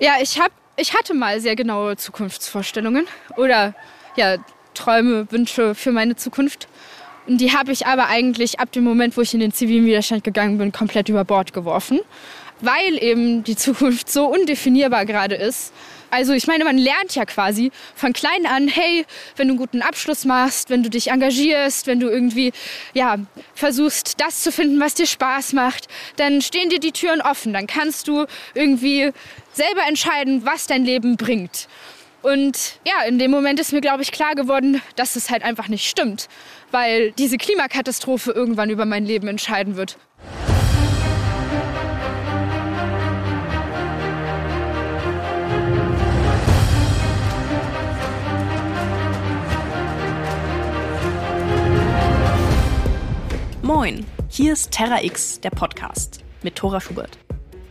Ja, ich habe, ich hatte mal sehr genaue Zukunftsvorstellungen oder ja Träume, Wünsche für meine Zukunft. Und die habe ich aber eigentlich ab dem Moment, wo ich in den zivilen Widerstand gegangen bin, komplett über Bord geworfen, weil eben die Zukunft so undefinierbar gerade ist. Also ich meine, man lernt ja quasi von klein an, hey, wenn du einen guten Abschluss machst, wenn du dich engagierst, wenn du irgendwie ja, versuchst, das zu finden, was dir Spaß macht, dann stehen dir die Türen offen. Dann kannst du irgendwie selber entscheiden, was dein Leben bringt. Und ja, in dem Moment ist mir, glaube ich, klar geworden, dass es halt einfach nicht stimmt, weil diese Klimakatastrophe irgendwann über mein Leben entscheiden wird. Moin, hier ist Terra X, der Podcast mit Thora Schubert.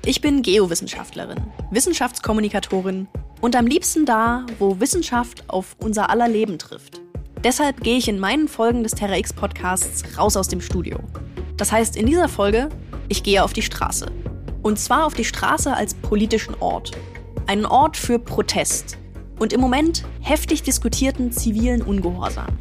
Ich bin Geowissenschaftlerin, Wissenschaftskommunikatorin und am liebsten da, wo Wissenschaft auf unser aller Leben trifft. Deshalb gehe ich in meinen Folgen des Terra X Podcasts raus aus dem Studio. Das heißt, in dieser Folge, ich gehe auf die Straße. Und zwar auf die Straße als politischen Ort. Einen Ort für Protest. Und im Moment heftig diskutierten zivilen Ungehorsam.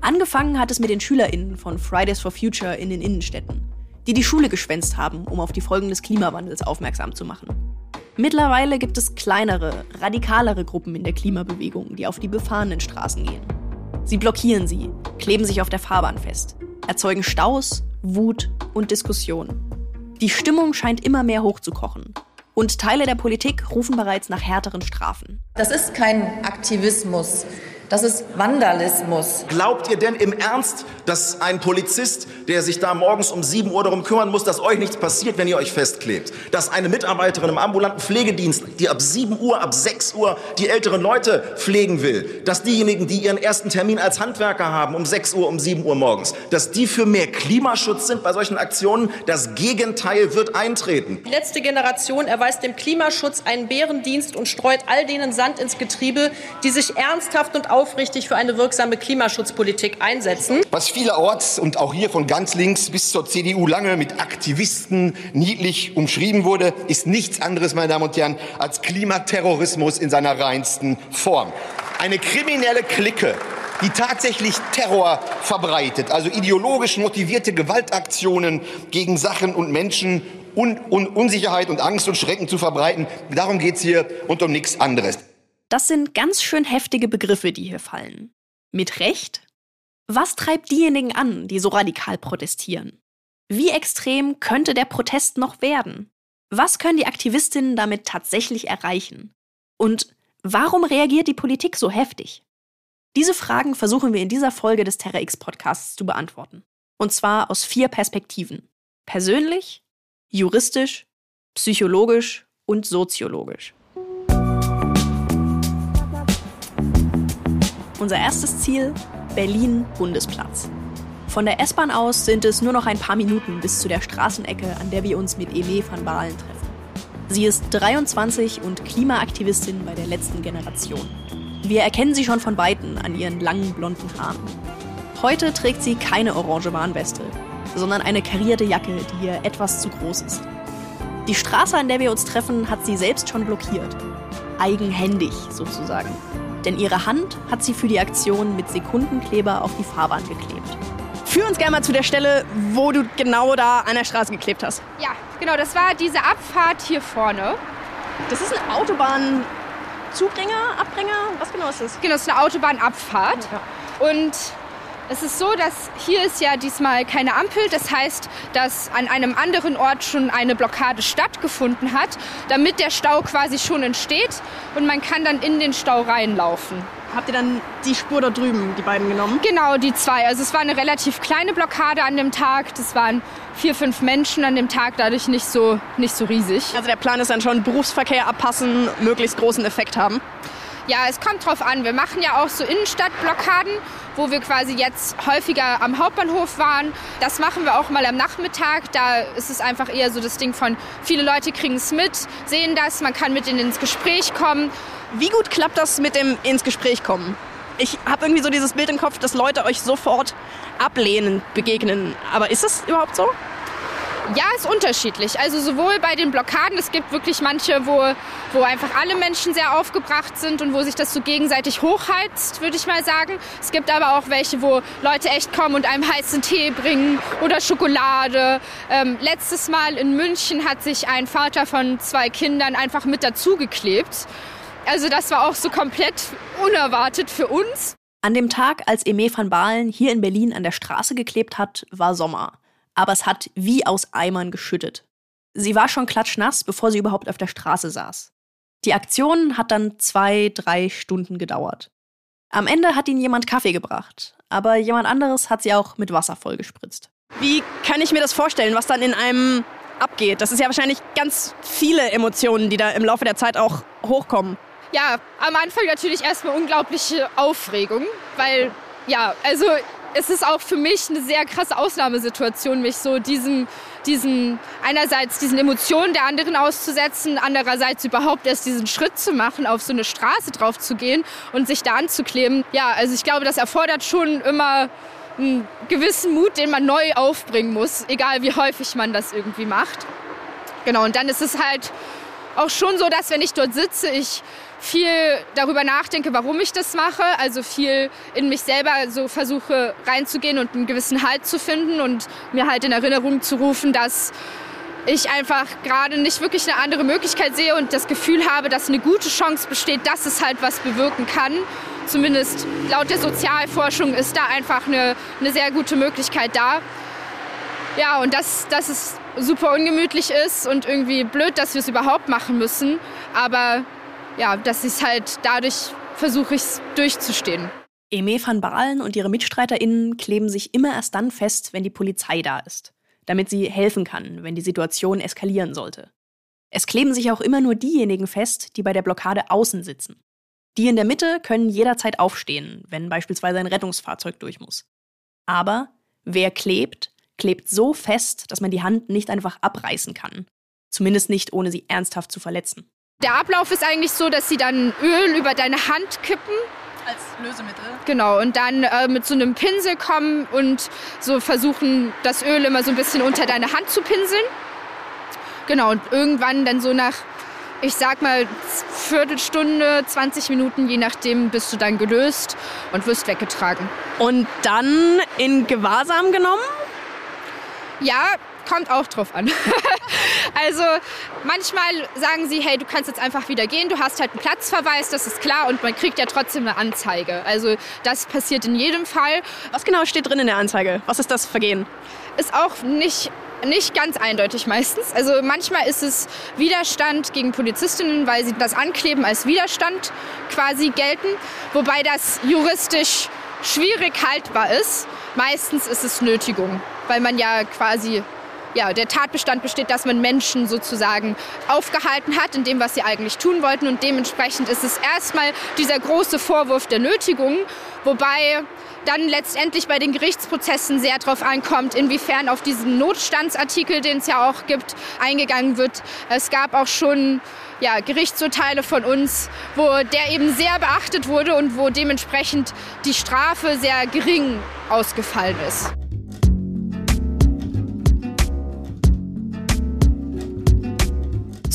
Angefangen hat es mit den SchülerInnen von Fridays for Future in den Innenstädten, die die Schule geschwänzt haben, um auf die Folgen des Klimawandels aufmerksam zu machen. Mittlerweile gibt es kleinere, radikalere Gruppen in der Klimabewegung, die auf die befahrenen Straßen gehen. Sie blockieren sie, kleben sich auf der Fahrbahn fest, erzeugen Staus, Wut und Diskussion. Die Stimmung scheint immer mehr hochzukochen. Und Teile der Politik rufen bereits nach härteren Strafen. Das ist kein Aktivismus. Das ist Vandalismus. Glaubt ihr denn im Ernst, dass ein Polizist, der sich da morgens um 7 Uhr darum kümmern muss, dass euch nichts passiert, wenn ihr euch festklebt, dass eine Mitarbeiterin im ambulanten Pflegedienst, die ab 7 Uhr, ab 6 Uhr die älteren Leute pflegen will, dass diejenigen, die ihren ersten Termin als Handwerker haben, um 6 Uhr, um 7 Uhr morgens, dass die für mehr Klimaschutz sind bei solchen Aktionen? Das Gegenteil wird eintreten. Die letzte Generation erweist dem Klimaschutz einen Bärendienst und streut all denen Sand ins Getriebe, die sich ernsthaft und aufrichtig für eine wirksame Klimaschutzpolitik einsetzen. Was vielerorts und auch hier von ganz links bis zur CDU lange mit Aktivisten niedlich umschrieben wurde, ist nichts anderes, meine Damen und Herren, als Klimaterrorismus in seiner reinsten Form. Eine kriminelle Clique, die tatsächlich Terror verbreitet, also ideologisch motivierte Gewaltaktionen gegen Sachen und Menschen, Un Un Unsicherheit und Angst und Schrecken zu verbreiten. Darum geht es hier und um nichts anderes. Das sind ganz schön heftige Begriffe, die hier fallen. Mit Recht? Was treibt diejenigen an, die so radikal protestieren? Wie extrem könnte der Protest noch werden? Was können die Aktivistinnen damit tatsächlich erreichen? Und warum reagiert die Politik so heftig? Diese Fragen versuchen wir in dieser Folge des Terra X Podcasts zu beantworten. Und zwar aus vier Perspektiven. Persönlich, juristisch, psychologisch und soziologisch. Unser erstes Ziel, Berlin Bundesplatz. Von der S-Bahn aus sind es nur noch ein paar Minuten bis zu der Straßenecke, an der wir uns mit Eme van Baalen treffen. Sie ist 23 und Klimaaktivistin bei der letzten Generation. Wir erkennen sie schon von Weitem an ihren langen blonden Haaren. Heute trägt sie keine orange Warnweste, sondern eine karierte Jacke, die ihr etwas zu groß ist. Die Straße, an der wir uns treffen, hat sie selbst schon blockiert. Eigenhändig sozusagen denn ihre Hand hat sie für die Aktion mit Sekundenkleber auf die Fahrbahn geklebt. Führ uns gerne mal zu der Stelle, wo du genau da an der Straße geklebt hast. Ja, genau, das war diese Abfahrt hier vorne. Das ist eine Autobahnzubringer, Abbringer? Was genau ist das? Genau, das ist eine Autobahnabfahrt. Ja. Und es ist so, dass hier ist ja diesmal keine Ampel. Das heißt, dass an einem anderen Ort schon eine Blockade stattgefunden hat, damit der Stau quasi schon entsteht und man kann dann in den Stau reinlaufen. Habt ihr dann die Spur da drüben, die beiden genommen? Genau, die zwei. Also es war eine relativ kleine Blockade an dem Tag. Das waren vier, fünf Menschen an dem Tag, dadurch nicht so, nicht so riesig. Also der Plan ist dann schon Berufsverkehr abpassen, möglichst großen Effekt haben? Ja, es kommt drauf an. Wir machen ja auch so Innenstadtblockaden, wo wir quasi jetzt häufiger am Hauptbahnhof waren. Das machen wir auch mal am Nachmittag. Da ist es einfach eher so das Ding von, viele Leute kriegen es mit, sehen das, man kann mit ihnen ins Gespräch kommen. Wie gut klappt das mit dem ins Gespräch kommen? Ich habe irgendwie so dieses Bild im Kopf, dass Leute euch sofort ablehnend begegnen. Aber ist das überhaupt so? Ja, ist unterschiedlich. Also sowohl bei den Blockaden, es gibt wirklich manche, wo, wo einfach alle Menschen sehr aufgebracht sind und wo sich das so gegenseitig hochheizt, würde ich mal sagen. Es gibt aber auch welche, wo Leute echt kommen und einem heißen Tee bringen oder Schokolade. Ähm, letztes Mal in München hat sich ein Vater von zwei Kindern einfach mit dazugeklebt. Also das war auch so komplett unerwartet für uns. An dem Tag, als Eme van Baalen hier in Berlin an der Straße geklebt hat, war Sommer aber es hat wie aus Eimern geschüttet. Sie war schon klatschnass, bevor sie überhaupt auf der Straße saß. Die Aktion hat dann zwei, drei Stunden gedauert. Am Ende hat ihnen jemand Kaffee gebracht, aber jemand anderes hat sie auch mit Wasser vollgespritzt. Wie kann ich mir das vorstellen, was dann in einem abgeht? Das ist ja wahrscheinlich ganz viele Emotionen, die da im Laufe der Zeit auch hochkommen. Ja, am Anfang natürlich erstmal unglaubliche Aufregung, weil ja, also es ist auch für mich eine sehr krasse Ausnahmesituation, mich so diesem, diesen, einerseits diesen Emotionen der anderen auszusetzen, andererseits überhaupt erst diesen Schritt zu machen, auf so eine Straße drauf zu gehen und sich da anzukleben. Ja, also ich glaube, das erfordert schon immer einen gewissen Mut, den man neu aufbringen muss, egal wie häufig man das irgendwie macht. Genau, und dann ist es halt auch schon so, dass wenn ich dort sitze, ich viel darüber nachdenke, warum ich das mache. Also viel in mich selber so versuche reinzugehen und einen gewissen Halt zu finden und mir halt in Erinnerung zu rufen, dass ich einfach gerade nicht wirklich eine andere Möglichkeit sehe und das Gefühl habe, dass eine gute Chance besteht, dass es halt was bewirken kann. Zumindest laut der Sozialforschung ist da einfach eine, eine sehr gute Möglichkeit da. Ja, und dass, dass es super ungemütlich ist und irgendwie blöd, dass wir es überhaupt machen müssen. Aber ja, dass ich halt dadurch versuche, ich durchzustehen. Eme van Baalen und ihre MitstreiterInnen kleben sich immer erst dann fest, wenn die Polizei da ist, damit sie helfen kann, wenn die Situation eskalieren sollte. Es kleben sich auch immer nur diejenigen fest, die bei der Blockade außen sitzen. Die in der Mitte können jederzeit aufstehen, wenn beispielsweise ein Rettungsfahrzeug durch muss. Aber wer klebt, klebt so fest, dass man die Hand nicht einfach abreißen kann. Zumindest nicht, ohne sie ernsthaft zu verletzen. Der Ablauf ist eigentlich so, dass sie dann Öl über deine Hand kippen. Als Lösemittel? Genau, und dann äh, mit so einem Pinsel kommen und so versuchen, das Öl immer so ein bisschen unter deine Hand zu pinseln. Genau, und irgendwann dann so nach, ich sag mal, Viertelstunde, 20 Minuten, je nachdem, bist du dann gelöst und wirst weggetragen. Und dann in Gewahrsam genommen? Ja, kommt auch drauf an. also manchmal sagen sie, hey, du kannst jetzt einfach wieder gehen, du hast halt einen Platzverweis, das ist klar und man kriegt ja trotzdem eine Anzeige. Also das passiert in jedem Fall. Was genau steht drin in der Anzeige? Was ist das Vergehen? Ist auch nicht nicht ganz eindeutig meistens. Also manchmal ist es Widerstand gegen Polizistinnen, weil sie das Ankleben als Widerstand quasi gelten, wobei das juristisch schwierig haltbar ist. Meistens ist es Nötigung, weil man ja quasi ja, der Tatbestand besteht, dass man Menschen sozusagen aufgehalten hat in dem, was sie eigentlich tun wollten. Und dementsprechend ist es erstmal dieser große Vorwurf der Nötigung, wobei dann letztendlich bei den Gerichtsprozessen sehr darauf ankommt, inwiefern auf diesen Notstandsartikel, den es ja auch gibt, eingegangen wird. Es gab auch schon ja, Gerichtsurteile von uns, wo der eben sehr beachtet wurde und wo dementsprechend die Strafe sehr gering ausgefallen ist.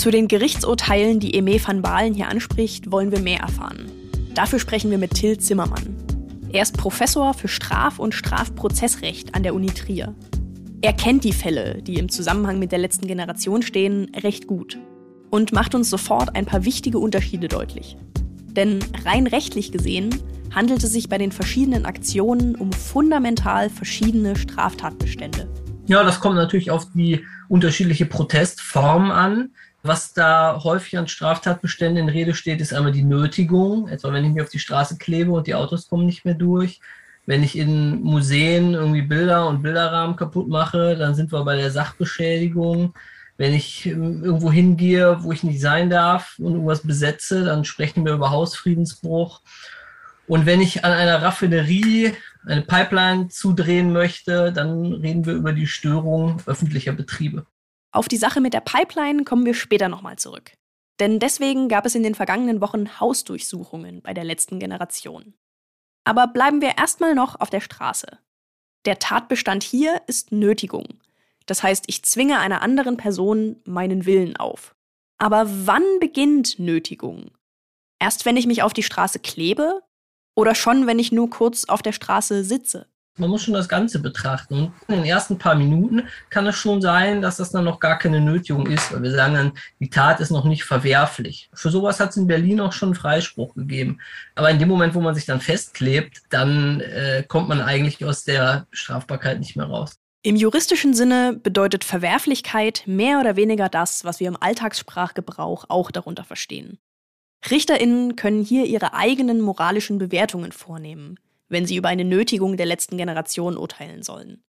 Zu den Gerichtsurteilen, die Eme van Baalen hier anspricht, wollen wir mehr erfahren. Dafür sprechen wir mit Till Zimmermann. Er ist Professor für Straf- und Strafprozessrecht an der Uni Trier. Er kennt die Fälle, die im Zusammenhang mit der letzten Generation stehen, recht gut und macht uns sofort ein paar wichtige Unterschiede deutlich. Denn rein rechtlich gesehen handelt es sich bei den verschiedenen Aktionen um fundamental verschiedene Straftatbestände. Ja, das kommt natürlich auf die unterschiedliche Protestform an. Was da häufig an Straftatbeständen in Rede steht, ist einmal die Nötigung, etwa wenn ich mich auf die Straße klebe und die Autos kommen nicht mehr durch. Wenn ich in Museen irgendwie Bilder und Bilderrahmen kaputt mache, dann sind wir bei der Sachbeschädigung. Wenn ich ähm, irgendwo hingehe, wo ich nicht sein darf und irgendwas besetze, dann sprechen wir über Hausfriedensbruch. Und wenn ich an einer Raffinerie eine Pipeline zudrehen möchte, dann reden wir über die Störung öffentlicher Betriebe. Auf die Sache mit der Pipeline kommen wir später nochmal zurück. Denn deswegen gab es in den vergangenen Wochen Hausdurchsuchungen bei der letzten Generation. Aber bleiben wir erstmal noch auf der Straße. Der Tatbestand hier ist Nötigung. Das heißt, ich zwinge einer anderen Person meinen Willen auf. Aber wann beginnt Nötigung? Erst wenn ich mich auf die Straße klebe oder schon, wenn ich nur kurz auf der Straße sitze? Man muss schon das Ganze betrachten. Und in den ersten paar Minuten kann es schon sein, dass das dann noch gar keine Nötigung ist, weil wir sagen dann, die Tat ist noch nicht verwerflich. Für sowas hat es in Berlin auch schon Freispruch gegeben. Aber in dem Moment, wo man sich dann festklebt, dann äh, kommt man eigentlich aus der Strafbarkeit nicht mehr raus. Im juristischen Sinne bedeutet Verwerflichkeit mehr oder weniger das, was wir im Alltagssprachgebrauch auch darunter verstehen. Richterinnen können hier ihre eigenen moralischen Bewertungen vornehmen, wenn sie über eine Nötigung der letzten Generation urteilen sollen.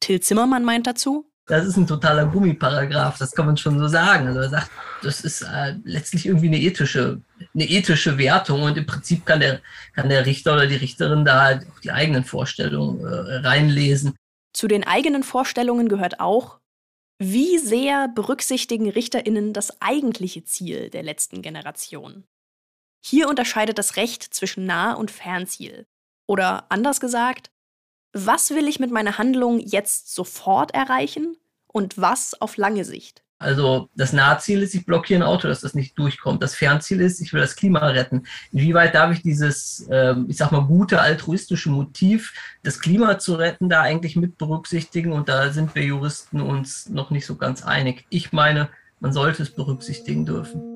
Till Zimmermann meint dazu, das ist ein totaler Gummiparagraf, das kann man schon so sagen. Also er sagt, das ist äh, letztlich irgendwie eine ethische, eine ethische Wertung und im Prinzip kann der, kann der Richter oder die Richterin da halt auch die eigenen Vorstellungen äh, reinlesen. Zu den eigenen Vorstellungen gehört auch, wie sehr berücksichtigen Richterinnen das eigentliche Ziel der letzten Generation? Hier unterscheidet das Recht zwischen Nah- und Fernziel. Oder anders gesagt, was will ich mit meiner Handlung jetzt sofort erreichen und was auf lange Sicht? Also das Nahziel ist, ich blockiere ein Auto, dass das nicht durchkommt. Das Fernziel ist, ich will das Klima retten. Inwieweit darf ich dieses, ähm, ich sag mal, gute altruistische Motiv, das Klima zu retten, da eigentlich mit berücksichtigen? Und da sind wir Juristen uns noch nicht so ganz einig. Ich meine, man sollte es berücksichtigen dürfen.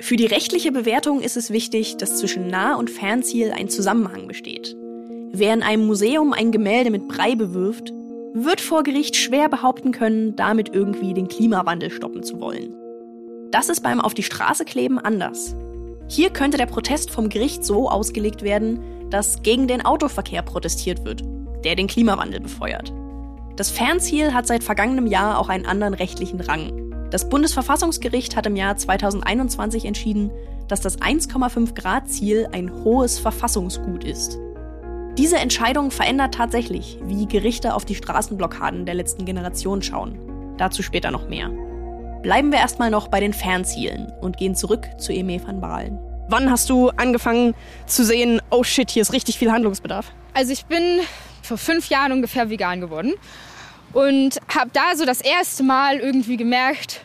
Für die rechtliche Bewertung ist es wichtig, dass zwischen Nah- und Fernziel ein Zusammenhang besteht. Wer in einem Museum ein Gemälde mit Brei bewirft, wird vor Gericht schwer behaupten können, damit irgendwie den Klimawandel stoppen zu wollen. Das ist beim Auf die Straße kleben anders. Hier könnte der Protest vom Gericht so ausgelegt werden, dass gegen den Autoverkehr protestiert wird, der den Klimawandel befeuert. Das Fernziel hat seit vergangenem Jahr auch einen anderen rechtlichen Rang. Das Bundesverfassungsgericht hat im Jahr 2021 entschieden, dass das 1,5 Grad Ziel ein hohes Verfassungsgut ist. Diese Entscheidung verändert tatsächlich, wie Gerichte auf die Straßenblockaden der letzten Generation schauen. Dazu später noch mehr. Bleiben wir erstmal noch bei den Fernzielen und gehen zurück zu Eme van Baalen. Wann hast du angefangen zu sehen, oh shit, hier ist richtig viel Handlungsbedarf? Also ich bin vor fünf Jahren ungefähr vegan geworden und habe da so das erste Mal irgendwie gemerkt,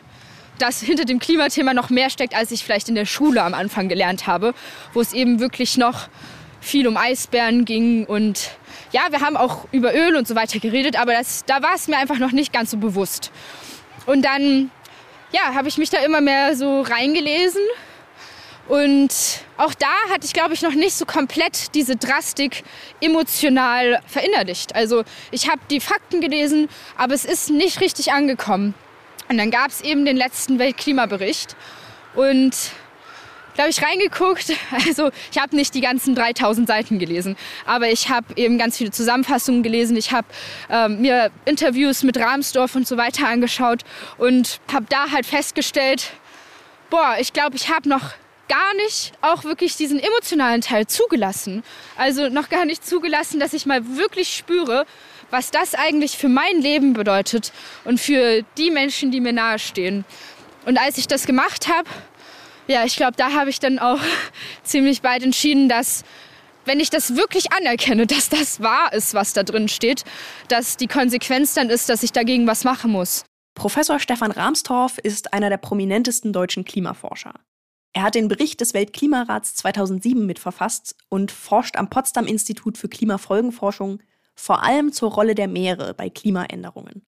dass hinter dem Klimathema noch mehr steckt, als ich vielleicht in der Schule am Anfang gelernt habe, wo es eben wirklich noch viel um Eisbären ging und ja, wir haben auch über Öl und so weiter geredet, aber das, da war es mir einfach noch nicht ganz so bewusst. Und dann ja, habe ich mich da immer mehr so reingelesen und auch da hatte ich, glaube ich, noch nicht so komplett diese Drastik emotional verinnerlicht. Also ich habe die Fakten gelesen, aber es ist nicht richtig angekommen. Und dann gab es eben den letzten Weltklimabericht und habe ich reingeguckt. Also ich habe nicht die ganzen 3000 Seiten gelesen, aber ich habe eben ganz viele Zusammenfassungen gelesen. Ich habe ähm, mir Interviews mit Rahmsdorf und so weiter angeschaut und habe da halt festgestellt, boah, ich glaube, ich habe noch gar nicht auch wirklich diesen emotionalen Teil zugelassen. Also noch gar nicht zugelassen, dass ich mal wirklich spüre, was das eigentlich für mein Leben bedeutet und für die Menschen, die mir nahestehen. Und als ich das gemacht habe, ja, ich glaube, da habe ich dann auch ziemlich bald entschieden, dass wenn ich das wirklich anerkenne, dass das wahr ist, was da drin steht, dass die Konsequenz dann ist, dass ich dagegen was machen muss. Professor Stefan Rahmstorff ist einer der prominentesten deutschen Klimaforscher. Er hat den Bericht des Weltklimarats 2007 mitverfasst und forscht am Potsdam Institut für Klimafolgenforschung vor allem zur Rolle der Meere bei Klimaänderungen.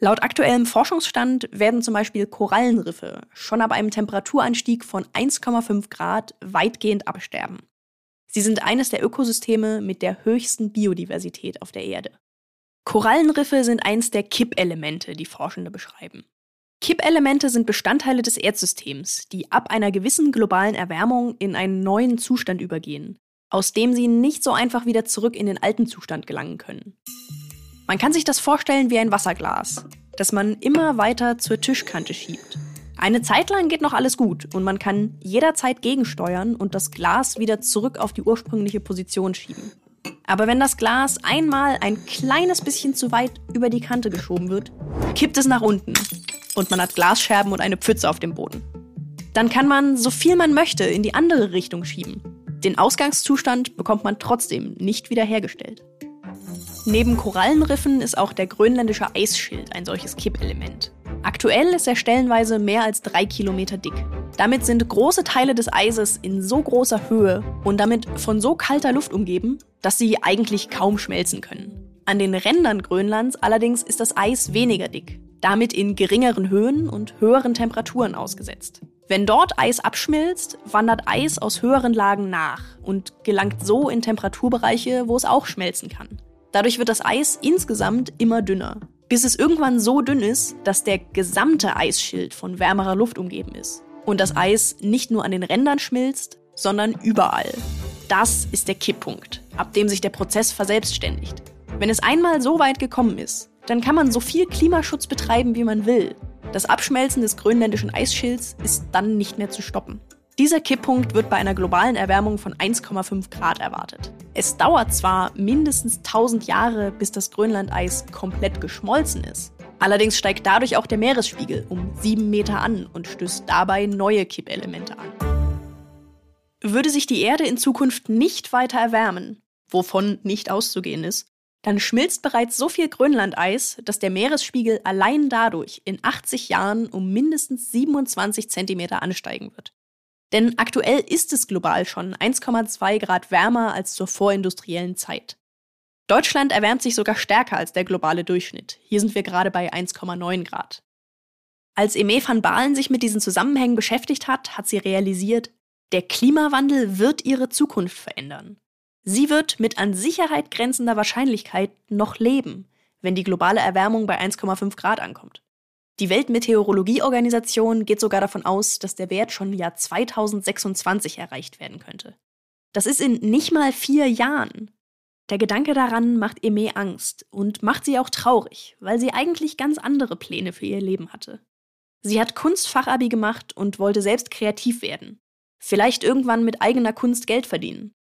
Laut aktuellem Forschungsstand werden zum Beispiel Korallenriffe schon ab einem Temperaturanstieg von 1,5 Grad weitgehend absterben. Sie sind eines der Ökosysteme mit der höchsten Biodiversität auf der Erde. Korallenriffe sind eins der Kippelemente, die Forschende beschreiben. Kippelemente sind Bestandteile des Erdsystems, die ab einer gewissen globalen Erwärmung in einen neuen Zustand übergehen, aus dem sie nicht so einfach wieder zurück in den alten Zustand gelangen können. Man kann sich das vorstellen wie ein Wasserglas, das man immer weiter zur Tischkante schiebt. Eine Zeit lang geht noch alles gut und man kann jederzeit gegensteuern und das Glas wieder zurück auf die ursprüngliche Position schieben. Aber wenn das Glas einmal ein kleines bisschen zu weit über die Kante geschoben wird, kippt es nach unten und man hat Glasscherben und eine Pfütze auf dem Boden. Dann kann man so viel man möchte in die andere Richtung schieben. Den Ausgangszustand bekommt man trotzdem nicht wiederhergestellt. Neben Korallenriffen ist auch der grönländische Eisschild ein solches Kippelement. Aktuell ist er stellenweise mehr als drei Kilometer dick. Damit sind große Teile des Eises in so großer Höhe und damit von so kalter Luft umgeben, dass sie eigentlich kaum schmelzen können. An den Rändern Grönlands allerdings ist das Eis weniger dick, damit in geringeren Höhen und höheren Temperaturen ausgesetzt. Wenn dort Eis abschmilzt, wandert Eis aus höheren Lagen nach und gelangt so in Temperaturbereiche, wo es auch schmelzen kann. Dadurch wird das Eis insgesamt immer dünner, bis es irgendwann so dünn ist, dass der gesamte Eisschild von wärmerer Luft umgeben ist. Und das Eis nicht nur an den Rändern schmilzt, sondern überall. Das ist der Kipppunkt, ab dem sich der Prozess verselbstständigt. Wenn es einmal so weit gekommen ist, dann kann man so viel Klimaschutz betreiben, wie man will. Das Abschmelzen des grönländischen Eisschilds ist dann nicht mehr zu stoppen. Dieser Kipppunkt wird bei einer globalen Erwärmung von 1,5 Grad erwartet. Es dauert zwar mindestens 1000 Jahre, bis das Grönlandeis komplett geschmolzen ist. Allerdings steigt dadurch auch der Meeresspiegel um 7 Meter an und stößt dabei neue Kippelemente an. Würde sich die Erde in Zukunft nicht weiter erwärmen, wovon nicht auszugehen ist, dann schmilzt bereits so viel Grönlandeis, dass der Meeresspiegel allein dadurch in 80 Jahren um mindestens 27 Zentimeter ansteigen wird. Denn aktuell ist es global schon 1,2 Grad wärmer als zur vorindustriellen Zeit. Deutschland erwärmt sich sogar stärker als der globale Durchschnitt. Hier sind wir gerade bei 1,9 Grad. Als Eme van Baalen sich mit diesen Zusammenhängen beschäftigt hat, hat sie realisiert, der Klimawandel wird ihre Zukunft verändern. Sie wird mit an Sicherheit grenzender Wahrscheinlichkeit noch leben, wenn die globale Erwärmung bei 1,5 Grad ankommt. Die Weltmeteorologieorganisation geht sogar davon aus, dass der Wert schon im Jahr 2026 erreicht werden könnte. Das ist in nicht mal vier Jahren. Der Gedanke daran macht Eme Angst und macht sie auch traurig, weil sie eigentlich ganz andere Pläne für ihr Leben hatte. Sie hat Kunstfachabi gemacht und wollte selbst kreativ werden. Vielleicht irgendwann mit eigener Kunst Geld verdienen.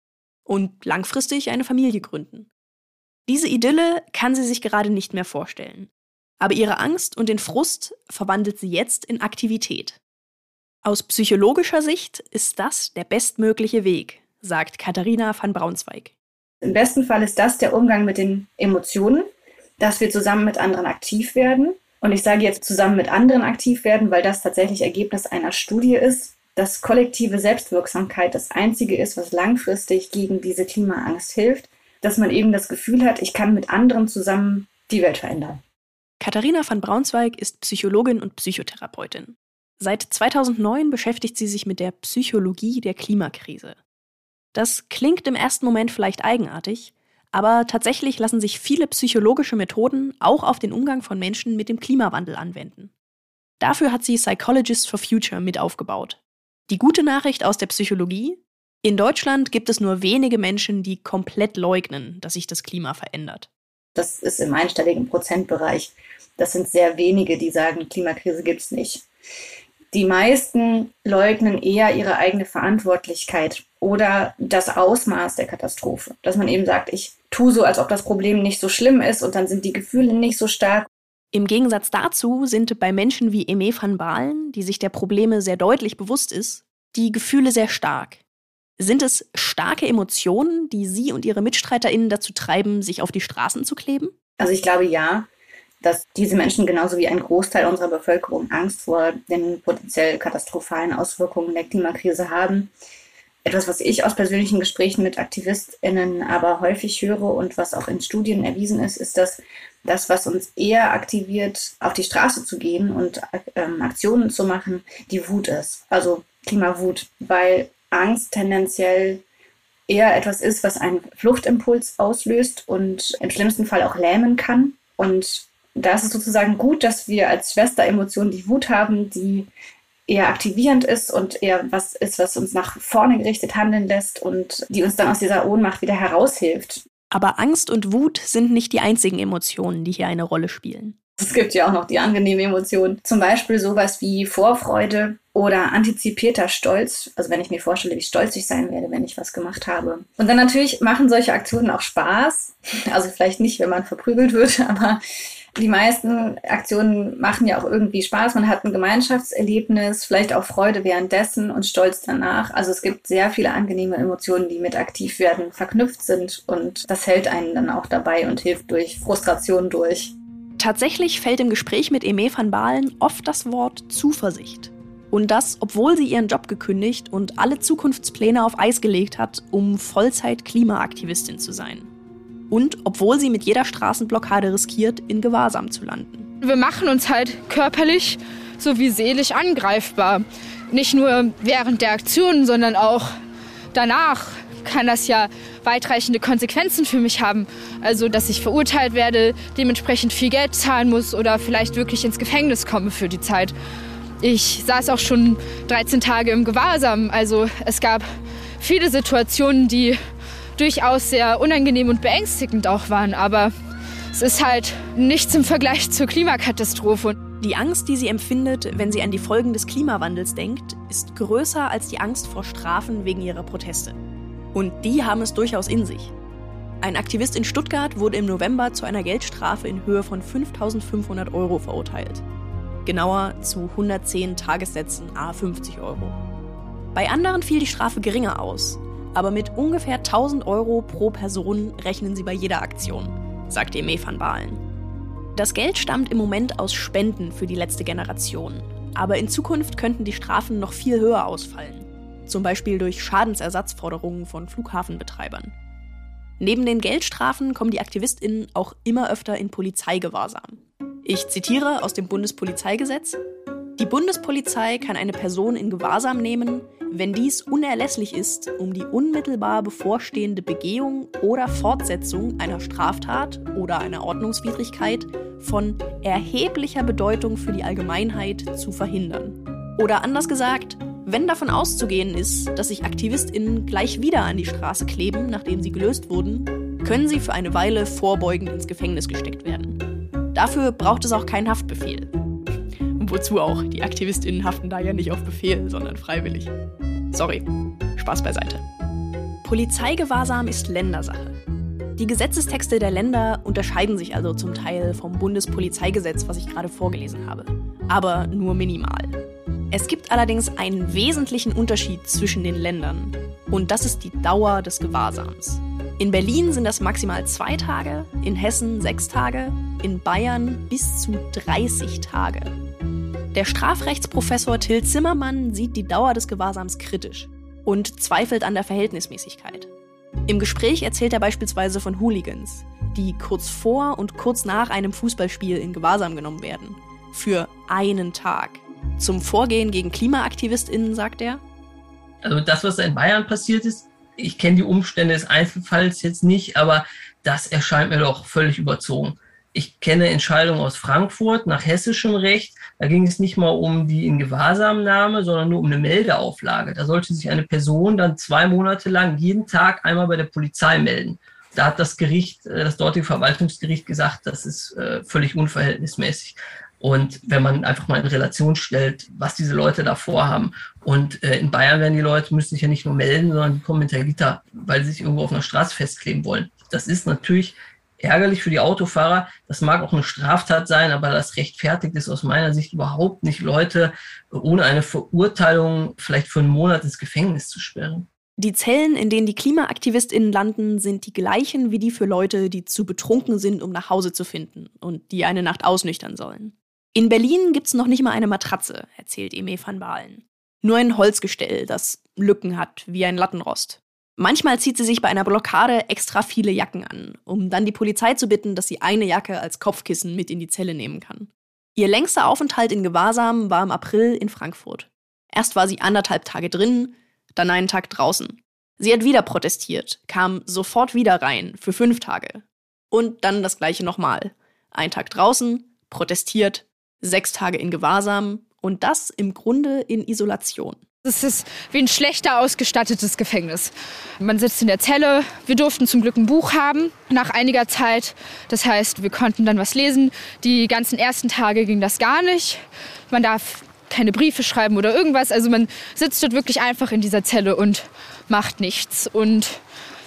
Und langfristig eine Familie gründen. Diese Idylle kann sie sich gerade nicht mehr vorstellen. Aber ihre Angst und den Frust verwandelt sie jetzt in Aktivität. Aus psychologischer Sicht ist das der bestmögliche Weg, sagt Katharina van Braunzweig. Im besten Fall ist das der Umgang mit den Emotionen, dass wir zusammen mit anderen aktiv werden. Und ich sage jetzt zusammen mit anderen aktiv werden, weil das tatsächlich Ergebnis einer Studie ist, dass kollektive Selbstwirksamkeit das Einzige ist, was langfristig gegen diese Klimaangst hilft, dass man eben das Gefühl hat, ich kann mit anderen zusammen die Welt verändern. Katharina van Braunzweig ist Psychologin und Psychotherapeutin. Seit 2009 beschäftigt sie sich mit der Psychologie der Klimakrise. Das klingt im ersten Moment vielleicht eigenartig, aber tatsächlich lassen sich viele psychologische Methoden auch auf den Umgang von Menschen mit dem Klimawandel anwenden. Dafür hat sie Psychologists for Future mit aufgebaut. Die gute Nachricht aus der Psychologie? In Deutschland gibt es nur wenige Menschen, die komplett leugnen, dass sich das Klima verändert. Das ist im einstelligen Prozentbereich. Das sind sehr wenige, die sagen, Klimakrise gibt es nicht. Die meisten leugnen eher ihre eigene Verantwortlichkeit oder das Ausmaß der Katastrophe. Dass man eben sagt, ich tue so, als ob das Problem nicht so schlimm ist und dann sind die Gefühle nicht so stark. Im Gegensatz dazu sind bei Menschen wie Eme van Baalen, die sich der Probleme sehr deutlich bewusst ist, die Gefühle sehr stark. Sind es starke Emotionen, die Sie und Ihre MitstreiterInnen dazu treiben, sich auf die Straßen zu kleben? Also ich glaube ja, dass diese Menschen genauso wie ein Großteil unserer Bevölkerung Angst vor den potenziell katastrophalen Auswirkungen der Klimakrise haben. Etwas, was ich aus persönlichen Gesprächen mit AktivistInnen aber häufig höre und was auch in Studien erwiesen ist, ist, dass das, was uns eher aktiviert, auf die Straße zu gehen und ähm, Aktionen zu machen, die Wut ist. Also Klimawut, weil Angst tendenziell eher etwas ist, was einen Fluchtimpuls auslöst und im schlimmsten Fall auch lähmen kann. Und da ist es sozusagen gut, dass wir als Schwesteremotion die Wut haben, die eher aktivierend ist und eher was ist, was uns nach vorne gerichtet handeln lässt und die uns dann aus dieser Ohnmacht wieder heraushilft. Aber Angst und Wut sind nicht die einzigen Emotionen, die hier eine Rolle spielen. Es gibt ja auch noch die angenehmen Emotionen. Zum Beispiel sowas wie Vorfreude oder antizipierter Stolz. Also wenn ich mir vorstelle, wie stolz ich sein werde, wenn ich was gemacht habe. Und dann natürlich machen solche Aktionen auch Spaß. Also vielleicht nicht, wenn man verprügelt wird, aber Die meisten Aktionen machen ja auch irgendwie Spaß. Man hat ein Gemeinschaftserlebnis, vielleicht auch Freude währenddessen und Stolz danach. Also es gibt sehr viele angenehme Emotionen, die mit aktiv werden verknüpft sind und das hält einen dann auch dabei und hilft durch Frustration durch. Tatsächlich fällt im Gespräch mit Eme van Baalen oft das Wort Zuversicht. Und das, obwohl sie ihren Job gekündigt und alle Zukunftspläne auf Eis gelegt hat, um Vollzeit-Klimaaktivistin zu sein. Und obwohl sie mit jeder Straßenblockade riskiert, in Gewahrsam zu landen. Wir machen uns halt körperlich sowie seelisch angreifbar. Nicht nur während der Aktion, sondern auch danach kann das ja weitreichende Konsequenzen für mich haben. Also, dass ich verurteilt werde, dementsprechend viel Geld zahlen muss oder vielleicht wirklich ins Gefängnis komme für die Zeit. Ich saß auch schon 13 Tage im Gewahrsam. Also es gab viele Situationen, die durchaus sehr unangenehm und beängstigend auch waren. Aber es ist halt nichts im Vergleich zur Klimakatastrophe. Die Angst, die sie empfindet, wenn sie an die Folgen des Klimawandels denkt, ist größer als die Angst vor Strafen wegen ihrer Proteste. Und die haben es durchaus in sich. Ein Aktivist in Stuttgart wurde im November zu einer Geldstrafe in Höhe von 5500 Euro verurteilt genauer zu 110 Tagessätzen a 50 Euro. Bei anderen fiel die Strafe geringer aus, aber mit ungefähr 1000 Euro pro Person rechnen sie bei jeder Aktion, sagte Eme van Baalen. Das Geld stammt im Moment aus Spenden für die letzte Generation, aber in Zukunft könnten die Strafen noch viel höher ausfallen, zum Beispiel durch Schadensersatzforderungen von Flughafenbetreibern. Neben den Geldstrafen kommen die AktivistInnen auch immer öfter in Polizeigewahrsam. Ich zitiere aus dem Bundespolizeigesetz. Die Bundespolizei kann eine Person in Gewahrsam nehmen, wenn dies unerlässlich ist, um die unmittelbar bevorstehende Begehung oder Fortsetzung einer Straftat oder einer Ordnungswidrigkeit von erheblicher Bedeutung für die Allgemeinheit zu verhindern. Oder anders gesagt, wenn davon auszugehen ist, dass sich AktivistInnen gleich wieder an die Straße kleben, nachdem sie gelöst wurden, können sie für eine Weile vorbeugend ins Gefängnis gesteckt werden. Dafür braucht es auch keinen Haftbefehl. Und wozu auch? Die AktivistInnen haften da ja nicht auf Befehl, sondern freiwillig. Sorry, Spaß beiseite. Polizeigewahrsam ist Ländersache. Die Gesetzestexte der Länder unterscheiden sich also zum Teil vom Bundespolizeigesetz, was ich gerade vorgelesen habe. Aber nur minimal. Es gibt allerdings einen wesentlichen Unterschied zwischen den Ländern. Und das ist die Dauer des Gewahrsams. In Berlin sind das maximal zwei Tage, in Hessen sechs Tage, in Bayern bis zu 30 Tage. Der Strafrechtsprofessor Till Zimmermann sieht die Dauer des Gewahrsams kritisch und zweifelt an der Verhältnismäßigkeit. Im Gespräch erzählt er beispielsweise von Hooligans, die kurz vor und kurz nach einem Fußballspiel in Gewahrsam genommen werden. Für einen Tag. Zum Vorgehen gegen KlimaaktivistInnen sagt er. Also das, was in Bayern passiert ist, ich kenne die Umstände des Einzelfalls jetzt nicht, aber das erscheint mir doch völlig überzogen. Ich kenne Entscheidungen aus Frankfurt nach hessischem Recht. Da ging es nicht mal um die in Gewahrsamnahme, sondern nur um eine Meldeauflage. Da sollte sich eine Person dann zwei Monate lang jeden Tag einmal bei der Polizei melden. Da hat das Gericht, äh, das dortige Verwaltungsgericht gesagt, das ist äh, völlig unverhältnismäßig. Und wenn man einfach mal in Relation stellt, was diese Leute da vorhaben. Und äh, in Bayern werden die Leute, müssen sich ja nicht nur melden, sondern die kommen hinter Gitter, weil sie sich irgendwo auf einer Straße festkleben wollen. Das ist natürlich ärgerlich für die Autofahrer. Das mag auch eine Straftat sein, aber das rechtfertigt es aus meiner Sicht überhaupt nicht, Leute ohne eine Verurteilung vielleicht für einen Monat ins Gefängnis zu sperren. Die Zellen, in denen die KlimaaktivistInnen landen, sind die gleichen wie die für Leute, die zu betrunken sind, um nach Hause zu finden und die eine Nacht ausnüchtern sollen. In Berlin gibt's noch nicht mal eine Matratze, erzählt Eme van Baalen. Nur ein Holzgestell, das Lücken hat, wie ein Lattenrost. Manchmal zieht sie sich bei einer Blockade extra viele Jacken an, um dann die Polizei zu bitten, dass sie eine Jacke als Kopfkissen mit in die Zelle nehmen kann. Ihr längster Aufenthalt in Gewahrsam war im April in Frankfurt. Erst war sie anderthalb Tage drin, dann einen Tag draußen. Sie hat wieder protestiert, kam sofort wieder rein für fünf Tage. Und dann das gleiche nochmal. Ein Tag draußen, protestiert, sechs Tage in Gewahrsam und das im Grunde in Isolation. Es ist wie ein schlechter ausgestattetes Gefängnis. Man sitzt in der Zelle. Wir durften zum Glück ein Buch haben nach einiger Zeit. Das heißt, wir konnten dann was lesen. Die ganzen ersten Tage ging das gar nicht. Man darf keine Briefe schreiben oder irgendwas. Also man sitzt dort wirklich einfach in dieser Zelle und macht nichts und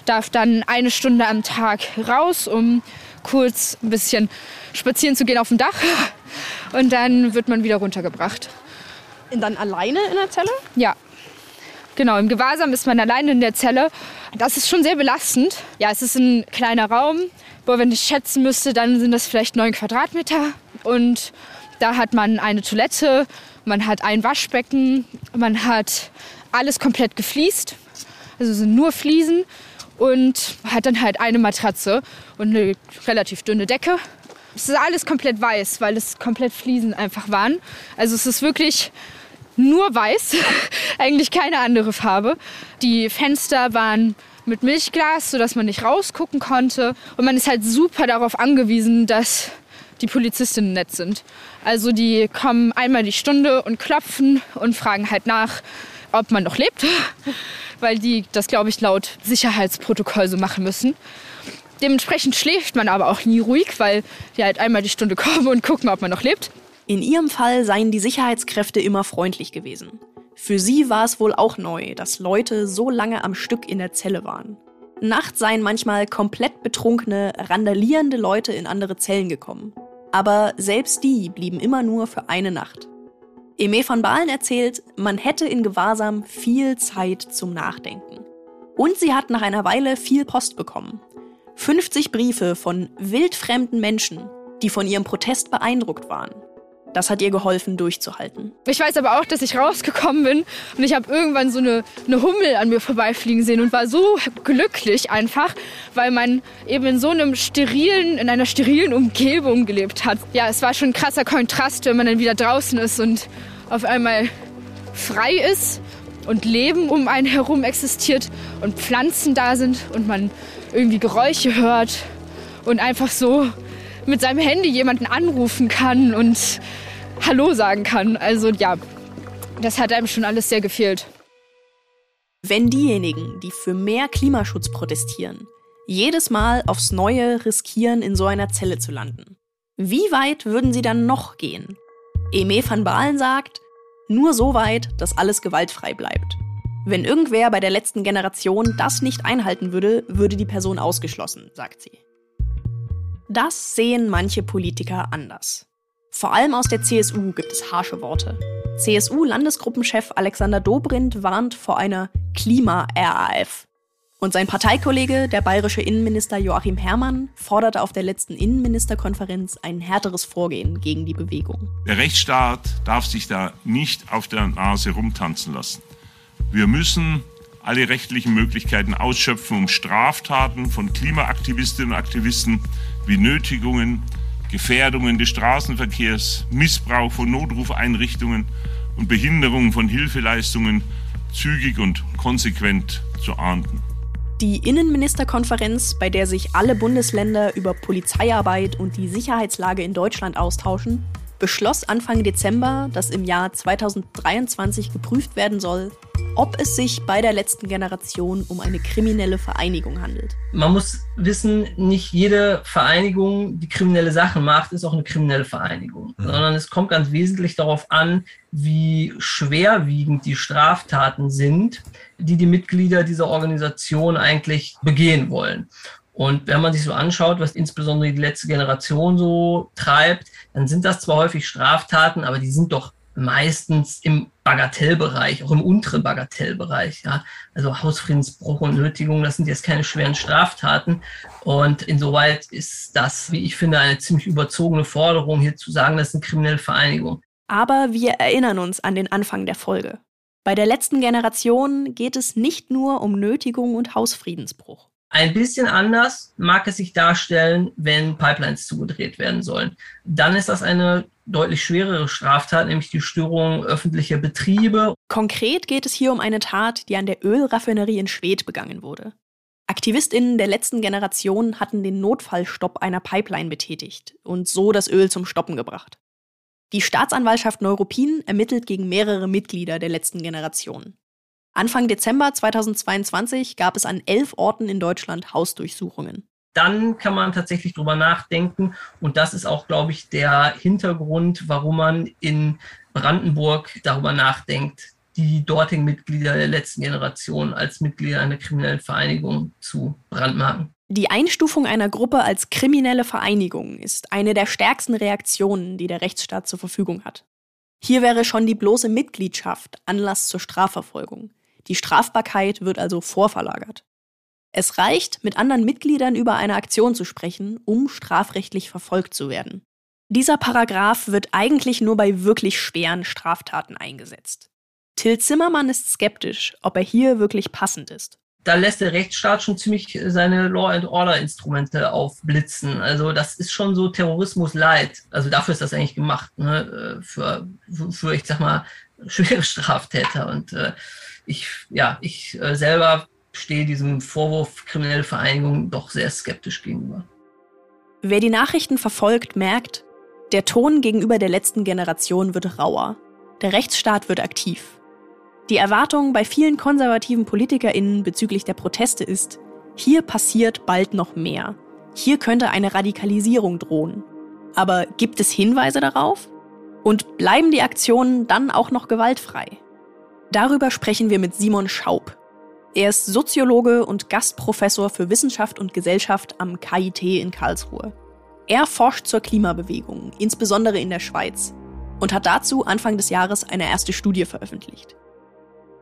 darf dann eine Stunde am Tag raus, um kurz ein bisschen spazieren zu gehen auf dem Dach und dann wird man wieder runtergebracht. Und dann alleine in der Zelle? Ja. Genau, im Gewahrsam ist man alleine in der Zelle. Das ist schon sehr belastend. Ja, es ist ein kleiner Raum, wo, wenn ich schätzen müsste, dann sind das vielleicht neun Quadratmeter. Und da hat man eine Toilette, man hat ein Waschbecken, man hat alles komplett gefliest. Also sind nur Fliesen und hat dann halt eine Matratze und eine relativ dünne Decke. Es ist alles komplett weiß, weil es komplett Fliesen einfach waren. Also es ist wirklich nur weiß, eigentlich keine andere Farbe. Die Fenster waren mit Milchglas, sodass man nicht rausgucken konnte. Und man ist halt super darauf angewiesen, dass die Polizistinnen nett sind. Also die kommen einmal die Stunde und klopfen und fragen halt nach, ob man noch lebt weil die das, glaube ich, laut Sicherheitsprotokoll so machen müssen. Dementsprechend schläft man aber auch nie ruhig, weil die halt einmal die Stunde kommen und gucken, ob man noch lebt. In ihrem Fall seien die Sicherheitskräfte immer freundlich gewesen. Für sie war es wohl auch neu, dass Leute so lange am Stück in der Zelle waren. Nachts seien manchmal komplett betrunkene, randalierende Leute in andere Zellen gekommen. Aber selbst die blieben immer nur für eine Nacht. Eme van Balen erzählt, man hätte in Gewahrsam viel Zeit zum Nachdenken. Und sie hat nach einer Weile viel Post bekommen. 50 Briefe von wildfremden Menschen, die von ihrem Protest beeindruckt waren. Das hat ihr geholfen, durchzuhalten. Ich weiß aber auch, dass ich rausgekommen bin und ich habe irgendwann so eine, eine Hummel an mir vorbeifliegen sehen und war so glücklich einfach, weil man eben in so einem sterilen, in einer sterilen Umgebung gelebt hat. Ja, es war schon ein krasser Kontrast, wenn man dann wieder draußen ist und auf einmal frei ist und Leben um einen herum existiert und Pflanzen da sind und man irgendwie Geräusche hört und einfach so mit seinem Handy jemanden anrufen kann und Hallo sagen kann. Also ja, das hat einem schon alles sehr gefehlt. Wenn diejenigen, die für mehr Klimaschutz protestieren, jedes Mal aufs Neue riskieren, in so einer Zelle zu landen, wie weit würden sie dann noch gehen? Eme van Baalen sagt, nur so weit, dass alles gewaltfrei bleibt. Wenn irgendwer bei der letzten Generation das nicht einhalten würde, würde die Person ausgeschlossen, sagt sie. Das sehen manche Politiker anders. Vor allem aus der CSU gibt es harsche Worte. CSU-Landesgruppenchef Alexander Dobrindt warnt vor einer Klima-RAF. Und sein Parteikollege, der bayerische Innenminister Joachim Herrmann, forderte auf der letzten Innenministerkonferenz ein härteres Vorgehen gegen die Bewegung. Der Rechtsstaat darf sich da nicht auf der Nase rumtanzen lassen. Wir müssen alle rechtlichen Möglichkeiten ausschöpfen, um Straftaten von Klimaaktivistinnen und Aktivisten wie Nötigungen, Gefährdungen des Straßenverkehrs, Missbrauch von Notrufeinrichtungen und Behinderung von Hilfeleistungen zügig und konsequent zu ahnden. Die Innenministerkonferenz, bei der sich alle Bundesländer über Polizeiarbeit und die Sicherheitslage in Deutschland austauschen, beschloss Anfang Dezember, dass im Jahr 2023 geprüft werden soll, ob es sich bei der letzten Generation um eine kriminelle Vereinigung handelt. Man muss wissen, nicht jede Vereinigung, die kriminelle Sachen macht, ist auch eine kriminelle Vereinigung, mhm. sondern es kommt ganz wesentlich darauf an, wie schwerwiegend die Straftaten sind, die die Mitglieder dieser Organisation eigentlich begehen wollen. Und wenn man sich so anschaut, was insbesondere die letzte Generation so treibt, dann sind das zwar häufig Straftaten, aber die sind doch meistens im Bagatellbereich, auch im unteren Bagatellbereich. Ja. Also Hausfriedensbruch und Nötigung, das sind jetzt keine schweren Straftaten. Und insoweit ist das, wie ich finde, eine ziemlich überzogene Forderung, hier zu sagen, das ist eine kriminelle Vereinigung. Aber wir erinnern uns an den Anfang der Folge. Bei der letzten Generation geht es nicht nur um Nötigung und Hausfriedensbruch. Ein bisschen anders mag es sich darstellen, wenn Pipelines zugedreht werden sollen. Dann ist das eine deutlich schwerere Straftat, nämlich die Störung öffentlicher Betriebe. Konkret geht es hier um eine Tat, die an der Ölraffinerie in Schwedt begangen wurde. AktivistInnen der letzten Generation hatten den Notfallstopp einer Pipeline betätigt und so das Öl zum Stoppen gebracht. Die Staatsanwaltschaft Neuruppin ermittelt gegen mehrere Mitglieder der letzten Generation. Anfang Dezember 2022 gab es an elf Orten in Deutschland Hausdurchsuchungen dann kann man tatsächlich drüber nachdenken. Und das ist auch, glaube ich, der Hintergrund, warum man in Brandenburg darüber nachdenkt, die dortigen Mitglieder der letzten Generation als Mitglieder einer kriminellen Vereinigung zu brandmarken. Die Einstufung einer Gruppe als kriminelle Vereinigung ist eine der stärksten Reaktionen, die der Rechtsstaat zur Verfügung hat. Hier wäre schon die bloße Mitgliedschaft Anlass zur Strafverfolgung. Die Strafbarkeit wird also vorverlagert. Es reicht, mit anderen Mitgliedern über eine Aktion zu sprechen, um strafrechtlich verfolgt zu werden. Dieser Paragraph wird eigentlich nur bei wirklich schweren Straftaten eingesetzt. Till Zimmermann ist skeptisch, ob er hier wirklich passend ist. Da lässt der Rechtsstaat schon ziemlich seine Law and Order Instrumente aufblitzen. Also das ist schon so Terrorismus light. Also dafür ist das eigentlich gemacht, ne? für, für, ich sag mal, schwere Straftäter. Und äh, ich, ja, ich äh, selber stehe diesem Vorwurf kriminelle Vereinigung doch sehr skeptisch gegenüber. Wer die Nachrichten verfolgt, merkt, der Ton gegenüber der letzten Generation wird rauer. Der Rechtsstaat wird aktiv. Die Erwartung bei vielen konservativen PolitikerInnen bezüglich der Proteste ist, hier passiert bald noch mehr. Hier könnte eine Radikalisierung drohen. Aber gibt es Hinweise darauf? Und bleiben die Aktionen dann auch noch gewaltfrei? Darüber sprechen wir mit Simon Schaub, er ist Soziologe und Gastprofessor für Wissenschaft und Gesellschaft am KIT in Karlsruhe. Er forscht zur Klimabewegung, insbesondere in der Schweiz, und hat dazu Anfang des Jahres eine erste Studie veröffentlicht.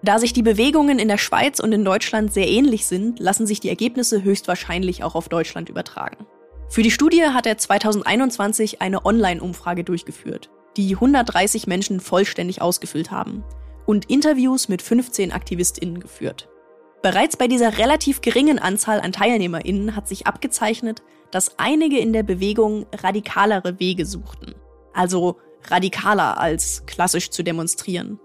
Da sich die Bewegungen in der Schweiz und in Deutschland sehr ähnlich sind, lassen sich die Ergebnisse höchstwahrscheinlich auch auf Deutschland übertragen. Für die Studie hat er 2021 eine Online-Umfrage durchgeführt, die 130 Menschen vollständig ausgefüllt haben und Interviews mit 15 AktivistInnen geführt. Bereits bei dieser relativ geringen Anzahl an TeilnehmerInnen hat sich abgezeichnet, dass einige in der Bewegung radikalere Wege suchten. Also radikaler als klassisch zu demonstrieren.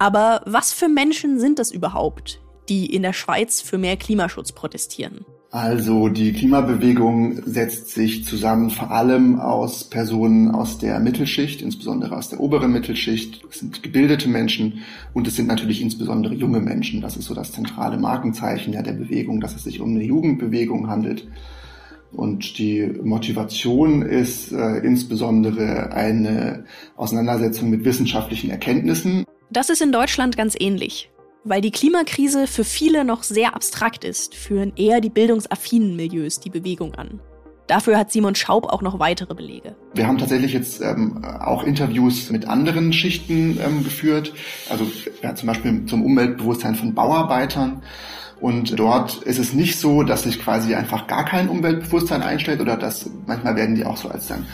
Aber was für Menschen sind das überhaupt, die in der Schweiz für mehr Klimaschutz protestieren? Also die Klimabewegung setzt sich zusammen vor allem aus Personen aus der Mittelschicht, insbesondere aus der oberen Mittelschicht. Es sind gebildete Menschen und es sind natürlich insbesondere junge Menschen. Das ist so das zentrale Markenzeichen der Bewegung, dass es sich um eine Jugendbewegung handelt. Und die Motivation ist äh, insbesondere eine Auseinandersetzung mit wissenschaftlichen Erkenntnissen. Das ist in Deutschland ganz ähnlich. Weil die Klimakrise für viele noch sehr abstrakt ist, führen eher die bildungsaffinen Milieus die Bewegung an. Dafür hat Simon Schaub auch noch weitere Belege. Wir haben tatsächlich jetzt ähm, auch Interviews mit anderen Schichten ähm, geführt, also ja, zum Beispiel zum Umweltbewusstsein von Bauarbeitern. Und dort ist es nicht so, dass sich quasi einfach gar kein Umweltbewusstsein einstellt oder dass manchmal werden die auch so als dann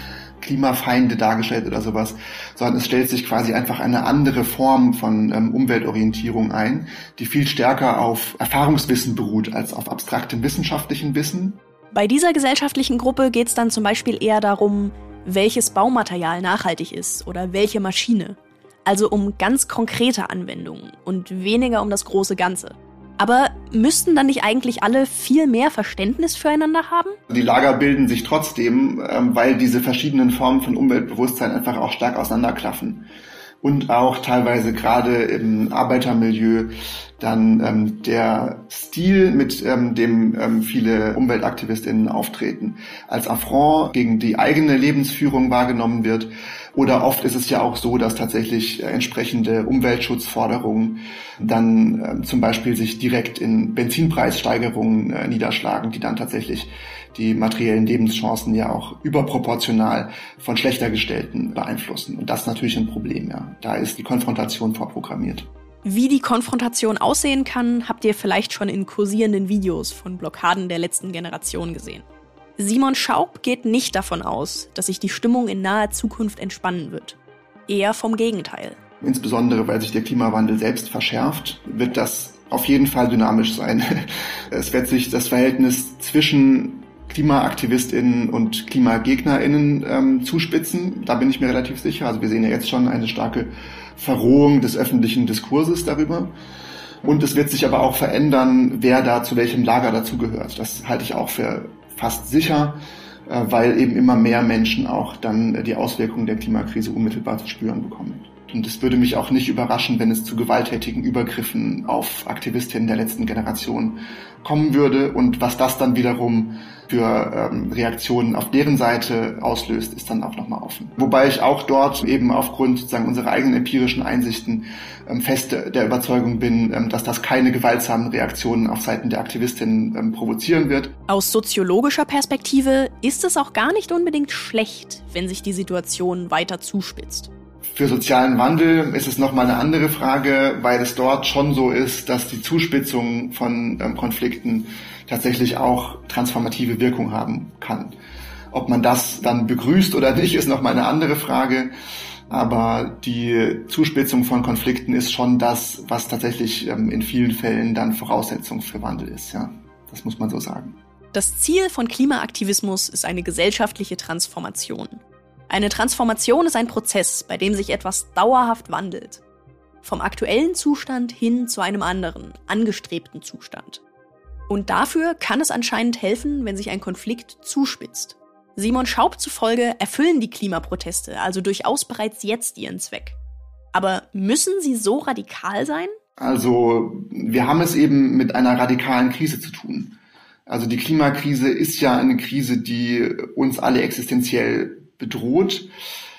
Klimafeinde dargestellt oder sowas, sondern es stellt sich quasi einfach eine andere Form von ähm, Umweltorientierung ein, die viel stärker auf Erfahrungswissen beruht als auf abstraktem wissenschaftlichen Wissen. Bei dieser gesellschaftlichen Gruppe geht es dann zum Beispiel eher darum, welches Baumaterial nachhaltig ist oder welche Maschine. Also um ganz konkrete Anwendungen und weniger um das große Ganze. Aber müssten dann nicht eigentlich alle viel mehr Verständnis füreinander haben? Die Lager bilden sich trotzdem, ähm, weil diese verschiedenen Formen von Umweltbewusstsein einfach auch stark auseinanderklaffen. Und auch teilweise gerade im Arbeitermilieu dann ähm, der Stil, mit ähm, dem ähm, viele UmweltaktivistInnen auftreten, als Affront gegen die eigene Lebensführung wahrgenommen wird. Oder oft ist es ja auch so, dass tatsächlich entsprechende Umweltschutzforderungen dann äh, zum Beispiel sich direkt in Benzinpreissteigerungen äh, niederschlagen, die dann tatsächlich die materiellen Lebenschancen ja auch überproportional von schlechter gestellten beeinflussen. Und das ist natürlich ein Problem, ja. Da ist die Konfrontation vorprogrammiert. Wie die Konfrontation aussehen kann, habt ihr vielleicht schon in kursierenden Videos von Blockaden der letzten Generation gesehen. Simon Schaub geht nicht davon aus, dass sich die Stimmung in naher Zukunft entspannen wird. Eher vom Gegenteil. Insbesondere weil sich der Klimawandel selbst verschärft, wird das auf jeden Fall dynamisch sein. Es wird sich das Verhältnis zwischen KlimaaktivistInnen und KlimagegnerInnen ähm, zuspitzen. Da bin ich mir relativ sicher. Also wir sehen ja jetzt schon eine starke Verrohung des öffentlichen Diskurses darüber. Und es wird sich aber auch verändern, wer da zu welchem Lager dazugehört. Das halte ich auch für fast sicher, äh, weil eben immer mehr Menschen auch dann die Auswirkungen der Klimakrise unmittelbar zu spüren bekommen. Und es würde mich auch nicht überraschen, wenn es zu gewalttätigen Übergriffen auf Aktivistinnen der letzten Generation kommen würde. Und was das dann wiederum für ähm, Reaktionen auf deren Seite auslöst, ist dann auch nochmal offen. Wobei ich auch dort eben aufgrund sozusagen unserer eigenen empirischen Einsichten ähm, fest der Überzeugung bin, ähm, dass das keine gewaltsamen Reaktionen auf Seiten der Aktivistinnen ähm, provozieren wird. Aus soziologischer Perspektive ist es auch gar nicht unbedingt schlecht, wenn sich die Situation weiter zuspitzt. Für sozialen Wandel ist es nochmal eine andere Frage, weil es dort schon so ist, dass die Zuspitzung von ähm, Konflikten tatsächlich auch transformative Wirkung haben kann. Ob man das dann begrüßt oder nicht, ist nochmal eine andere Frage. Aber die Zuspitzung von Konflikten ist schon das, was tatsächlich ähm, in vielen Fällen dann Voraussetzung für Wandel ist. Ja, das muss man so sagen. Das Ziel von Klimaaktivismus ist eine gesellschaftliche Transformation. Eine Transformation ist ein Prozess, bei dem sich etwas dauerhaft wandelt. Vom aktuellen Zustand hin zu einem anderen, angestrebten Zustand. Und dafür kann es anscheinend helfen, wenn sich ein Konflikt zuspitzt. Simon Schaub zufolge erfüllen die Klimaproteste also durchaus bereits jetzt ihren Zweck. Aber müssen sie so radikal sein? Also wir haben es eben mit einer radikalen Krise zu tun. Also die Klimakrise ist ja eine Krise, die uns alle existenziell bedroht.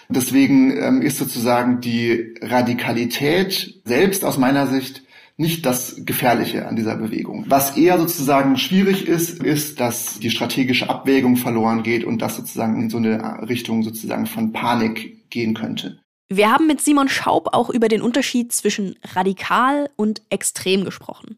Deswegen ähm, ist sozusagen die Radikalität selbst aus meiner Sicht nicht das Gefährliche an dieser Bewegung. Was eher sozusagen schwierig ist, ist, dass die strategische Abwägung verloren geht und das sozusagen in so eine Richtung sozusagen von Panik gehen könnte. Wir haben mit Simon Schaub auch über den Unterschied zwischen radikal und extrem gesprochen.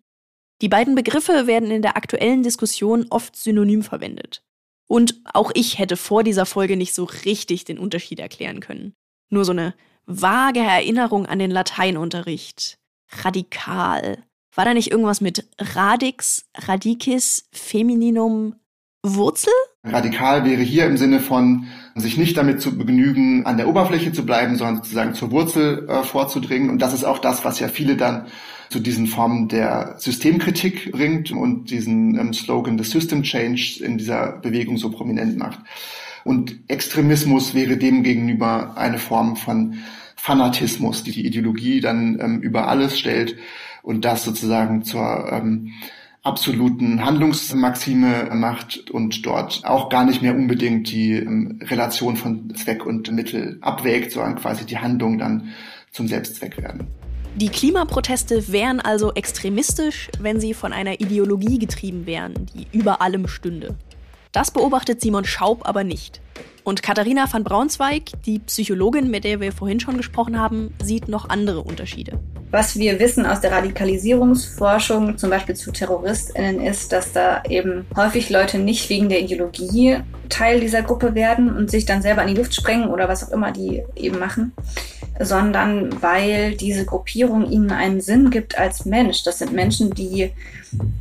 Die beiden Begriffe werden in der aktuellen Diskussion oft synonym verwendet. Und auch ich hätte vor dieser Folge nicht so richtig den Unterschied erklären können. Nur so eine vage Erinnerung an den Lateinunterricht radikal. War da nicht irgendwas mit Radix, Radikis, Femininum, Wurzel? Radikal wäre hier im Sinne von sich nicht damit zu begnügen, an der Oberfläche zu bleiben, sondern sozusagen zur Wurzel äh, vorzudringen. Und das ist auch das, was ja viele dann zu diesen Formen der Systemkritik bringt und diesen ähm, Slogan des System Change in dieser Bewegung so prominent macht. Und Extremismus wäre demgegenüber eine Form von Fanatismus, die die Ideologie dann ähm, über alles stellt und das sozusagen zur ähm, absoluten Handlungsmaxime macht und dort auch gar nicht mehr unbedingt die ähm, Relation von Zweck und Mittel abwägt, sondern quasi die Handlung dann zum Selbstzweck werden. Die Klimaproteste wären also extremistisch, wenn sie von einer Ideologie getrieben wären, die über allem stünde. Das beobachtet Simon Schaub aber nicht. Und Katharina van Braunzweig, die Psychologin, mit der wir vorhin schon gesprochen haben, sieht noch andere Unterschiede. Was wir wissen aus der Radikalisierungsforschung, zum Beispiel zu TerroristInnen, ist, dass da eben häufig Leute nicht wegen der Ideologie Teil dieser Gruppe werden und sich dann selber in die Luft sprengen oder was auch immer die eben machen, sondern weil diese Gruppierung ihnen einen Sinn gibt als Mensch. Das sind Menschen, die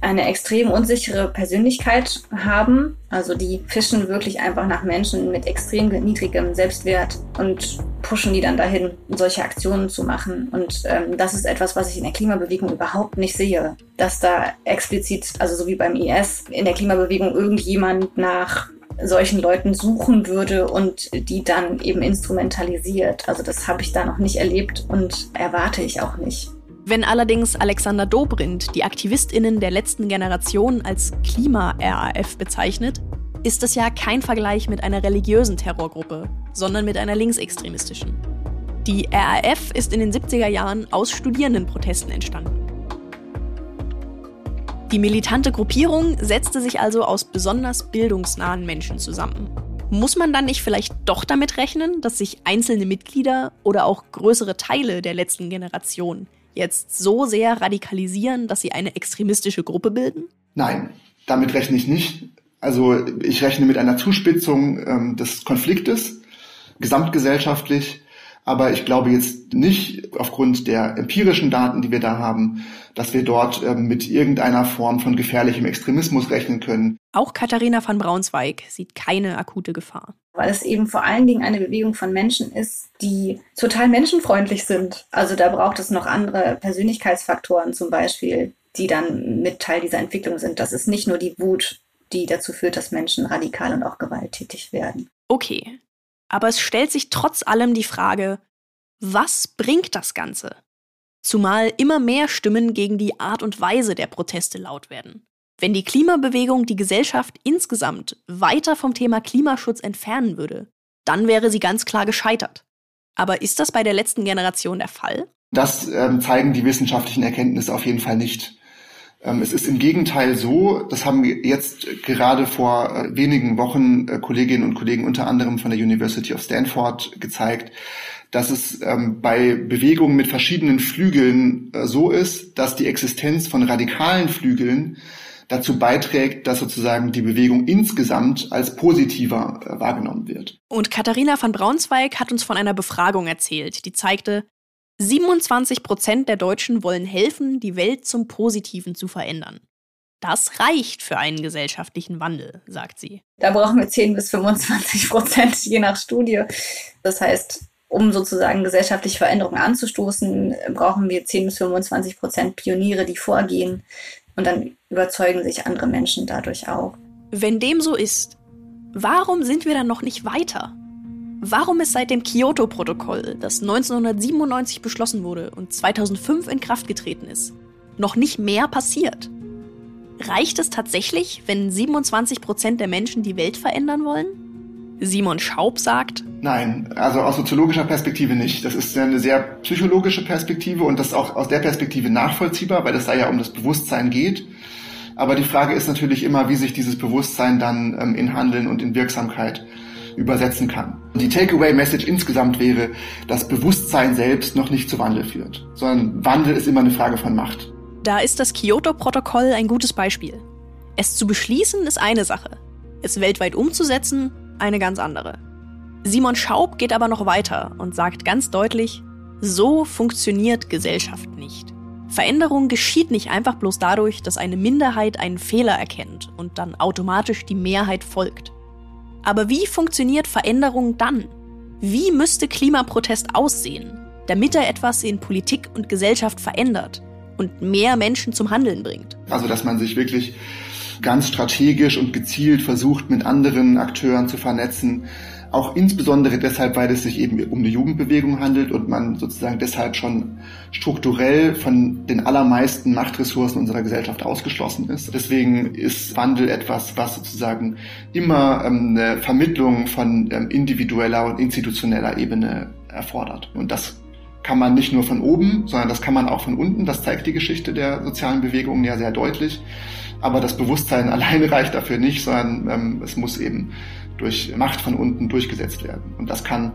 eine extrem unsichere Persönlichkeit haben. Also die fischen wirklich einfach nach Menschen mit extrem niedrigem Selbstwert und pushen die dann dahin, solche Aktionen zu machen. Und ähm, das ist etwas, was ich in der Klimabewegung überhaupt nicht sehe. Dass da explizit, also so wie beim IS, in der Klimabewegung irgendjemand nach solchen Leuten suchen würde und die dann eben instrumentalisiert. Also das habe ich da noch nicht erlebt und erwarte ich auch nicht. Wenn allerdings Alexander Dobrindt die AktivistInnen der letzten Generation als Klima-RAF bezeichnet, ist das ja kein Vergleich mit einer religiösen Terrorgruppe, sondern mit einer linksextremistischen. Die RAF ist in den 70er Jahren aus Studierendenprotesten entstanden. Die militante Gruppierung setzte sich also aus besonders bildungsnahen Menschen zusammen. Muss man dann nicht vielleicht doch damit rechnen, dass sich einzelne Mitglieder oder auch größere Teile der letzten Generation jetzt so sehr radikalisieren, dass sie eine extremistische Gruppe bilden? Nein, damit rechne ich nicht. Also ich rechne mit einer Zuspitzung ähm, des Konfliktes gesamtgesellschaftlich. Aber ich glaube jetzt nicht aufgrund der empirischen Daten, die wir da haben, dass wir dort ähm, mit irgendeiner Form von gefährlichem Extremismus rechnen können. Auch Katharina van Braunzweig sieht keine akute Gefahr weil es eben vor allen Dingen eine Bewegung von Menschen ist, die total menschenfreundlich sind. Also da braucht es noch andere Persönlichkeitsfaktoren zum Beispiel, die dann mit Teil dieser Entwicklung sind. Das ist nicht nur die Wut, die dazu führt, dass Menschen radikal und auch gewalttätig werden. Okay, aber es stellt sich trotz allem die Frage, Was bringt das Ganze? Zumal immer mehr Stimmen gegen die Art und Weise der Proteste laut werden. Wenn die Klimabewegung die Gesellschaft insgesamt weiter vom Thema Klimaschutz entfernen würde, dann wäre sie ganz klar gescheitert. Aber ist das bei der letzten Generation der Fall? Das ähm, zeigen die wissenschaftlichen Erkenntnisse auf jeden Fall nicht. Ähm, es ist im Gegenteil so, das haben jetzt gerade vor äh, wenigen Wochen äh, Kolleginnen und Kollegen unter anderem von der University of Stanford gezeigt, dass es ähm, bei Bewegungen mit verschiedenen Flügeln äh, so ist, dass die Existenz von radikalen Flügeln dazu beiträgt, dass sozusagen die Bewegung insgesamt als positiver wahrgenommen wird. Und Katharina van Braunzweig hat uns von einer Befragung erzählt, die zeigte, 27 Prozent der Deutschen wollen helfen, die Welt zum Positiven zu verändern. Das reicht für einen gesellschaftlichen Wandel, sagt sie. Da brauchen wir 10 bis 25 Prozent, je nach Studie. Das heißt, um sozusagen gesellschaftliche Veränderungen anzustoßen, brauchen wir 10 bis 25 Prozent Pioniere, die vorgehen. Und dann überzeugen sich andere Menschen dadurch auch. Wenn dem so ist, warum sind wir dann noch nicht weiter? Warum ist seit dem Kyoto-Protokoll, das 1997 beschlossen wurde und 2005 in Kraft getreten ist, noch nicht mehr passiert? Reicht es tatsächlich, wenn 27 Prozent der Menschen die Welt verändern wollen? Simon Schaub sagt, Nein, also aus soziologischer Perspektive nicht. Das ist eine sehr psychologische Perspektive und das ist auch aus der Perspektive nachvollziehbar, weil es da ja um das Bewusstsein geht. Aber die Frage ist natürlich immer, wie sich dieses Bewusstsein dann ähm, in Handeln und in Wirksamkeit übersetzen kann. Die Takeaway-Message insgesamt wäre, dass Bewusstsein selbst noch nicht zu Wandel führt, sondern Wandel ist immer eine Frage von Macht. Da ist das Kyoto-Protokoll ein gutes Beispiel. Es zu beschließen ist eine Sache, es weltweit umzusetzen eine ganz andere. Simon Schaub geht aber noch weiter und sagt ganz deutlich, so funktioniert Gesellschaft nicht. Veränderung geschieht nicht einfach bloß dadurch, dass eine Minderheit einen Fehler erkennt und dann automatisch die Mehrheit folgt. Aber wie funktioniert Veränderung dann? Wie müsste Klimaprotest aussehen, damit er etwas in Politik und Gesellschaft verändert und mehr Menschen zum Handeln bringt? Also, dass man sich wirklich ganz strategisch und gezielt versucht, mit anderen Akteuren zu vernetzen. Auch insbesondere deshalb, weil es sich eben um eine Jugendbewegung handelt und man sozusagen deshalb schon strukturell von den allermeisten Machtressourcen unserer Gesellschaft ausgeschlossen ist. Deswegen ist Wandel etwas, was sozusagen immer ähm, eine Vermittlung von ähm, individueller und institutioneller Ebene erfordert. Und das kann man nicht nur von oben, sondern das kann man auch von unten. Das zeigt die Geschichte der sozialen Bewegungen ja sehr deutlich. Aber das Bewusstsein alleine reicht dafür nicht, sondern ähm, es muss eben durch Macht von unten durchgesetzt werden. Und das kann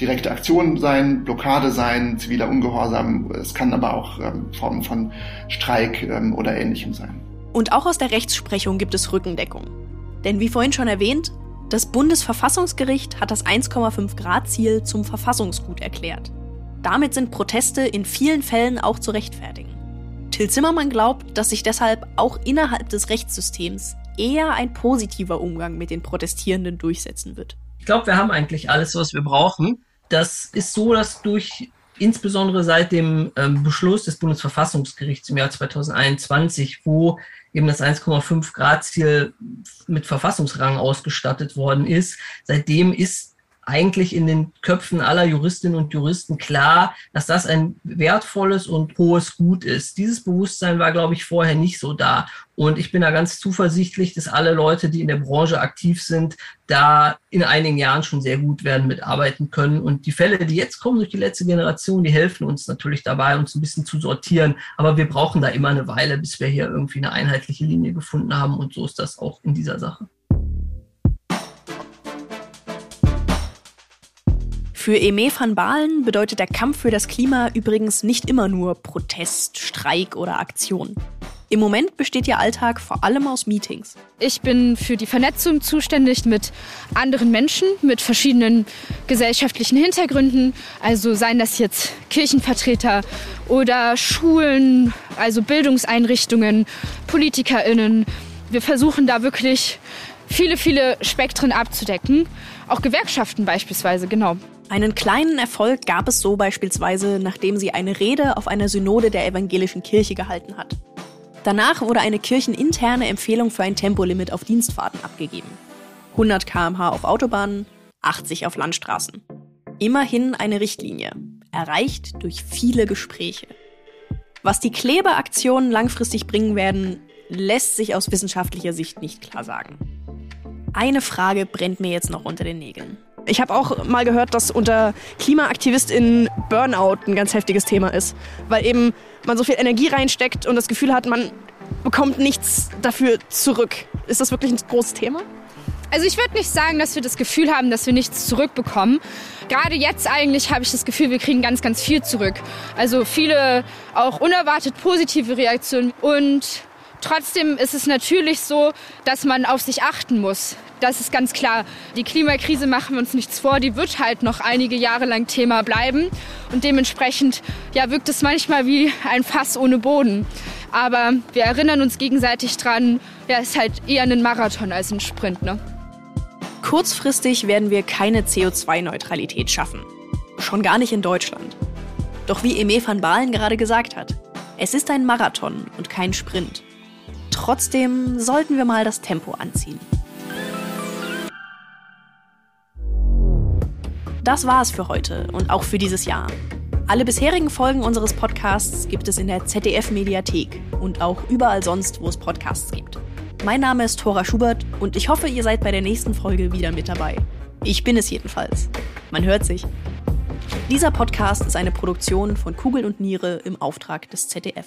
direkte Aktion sein, Blockade sein, ziviler Ungehorsam. Es kann aber auch ähm, Formen von Streik ähm, oder Ähnlichem sein. Und auch aus der Rechtsprechung gibt es Rückendeckung. Denn wie vorhin schon erwähnt, das Bundesverfassungsgericht hat das 1,5 Grad Ziel zum Verfassungsgut erklärt. Damit sind Proteste in vielen Fällen auch zu rechtfertigen. Till Zimmermann glaubt, dass sich deshalb auch innerhalb des Rechtssystems eher ein positiver Umgang mit den Protestierenden durchsetzen wird. Ich glaube, wir haben eigentlich alles, was wir brauchen. Das ist so, dass durch insbesondere seit dem ähm, Beschluss des Bundesverfassungsgerichts im Jahr 2021, wo eben das 1,5 Grad Ziel mit Verfassungsrang ausgestattet worden ist, seitdem ist eigentlich in den Köpfen aller Juristinnen und Juristen klar, dass das ein wertvolles und hohes Gut ist. Dieses Bewusstsein war, glaube ich, vorher nicht so da. Und ich bin da ganz zuversichtlich, dass alle Leute, die in der Branche aktiv sind, da in einigen Jahren schon sehr gut werden mitarbeiten können. Und die Fälle, die jetzt kommen durch die letzte Generation, die helfen uns natürlich dabei, uns ein bisschen zu sortieren. Aber wir brauchen da immer eine Weile, bis wir hier irgendwie eine einheitliche Linie gefunden haben. Und so ist das auch in dieser Sache. Für Eme van Baalen bedeutet der Kampf für das Klima übrigens nicht immer nur Protest, Streik oder Aktion. Im Moment besteht ihr Alltag vor allem aus Meetings. Ich bin für die Vernetzung zuständig mit anderen Menschen, mit verschiedenen gesellschaftlichen Hintergründen. Also seien das jetzt Kirchenvertreter oder Schulen, also Bildungseinrichtungen, Politikerinnen. Wir versuchen da wirklich viele, viele Spektren abzudecken. Auch Gewerkschaften beispielsweise, genau. Einen kleinen Erfolg gab es so beispielsweise, nachdem sie eine Rede auf einer Synode der evangelischen Kirche gehalten hat. Danach wurde eine kircheninterne Empfehlung für ein Tempolimit auf Dienstfahrten abgegeben. 100 km/h auf Autobahnen, 80 auf Landstraßen. Immerhin eine Richtlinie. erreicht durch viele Gespräche. Was die Klebeaktionen langfristig bringen werden, lässt sich aus wissenschaftlicher Sicht nicht klar sagen. Eine Frage brennt mir jetzt noch unter den Nägeln. Ich habe auch mal gehört, dass unter KlimaaktivistInnen Burnout ein ganz heftiges Thema ist, weil eben man so viel Energie reinsteckt und das Gefühl hat, man bekommt nichts dafür zurück. Ist das wirklich ein großes Thema? Also ich würde nicht sagen, dass wir das Gefühl haben, dass wir nichts zurückbekommen. Gerade jetzt eigentlich habe ich das Gefühl, wir kriegen ganz, ganz viel zurück. Also viele auch unerwartet positive Reaktionen und Trotzdem ist es natürlich so, dass man auf sich achten muss. Das ist ganz klar. Die Klimakrise machen wir uns nichts vor, die wird halt noch einige Jahre lang Thema bleiben. Und dementsprechend ja, wirkt es manchmal wie ein Fass ohne Boden. Aber wir erinnern uns gegenseitig dran, ja, es ist halt eher ein Marathon als ein Sprint. Ne? Kurzfristig werden wir keine CO2-Neutralität schaffen. Schon gar nicht in Deutschland. Doch wie Eme van Baalen gerade gesagt hat, es ist ein Marathon und kein Sprint. Trotzdem sollten wir mal das Tempo anziehen. Das war es für heute und auch für dieses Jahr. Alle bisherigen Folgen unseres Podcasts gibt es in der ZDF-Mediathek und auch überall sonst, wo es Podcasts gibt. Mein Name ist Thora Schubert und ich hoffe, ihr seid bei der nächsten Folge wieder mit dabei. Ich bin es jedenfalls. Man hört sich. Dieser Podcast ist eine Produktion von Kugel und Niere im Auftrag des ZDF.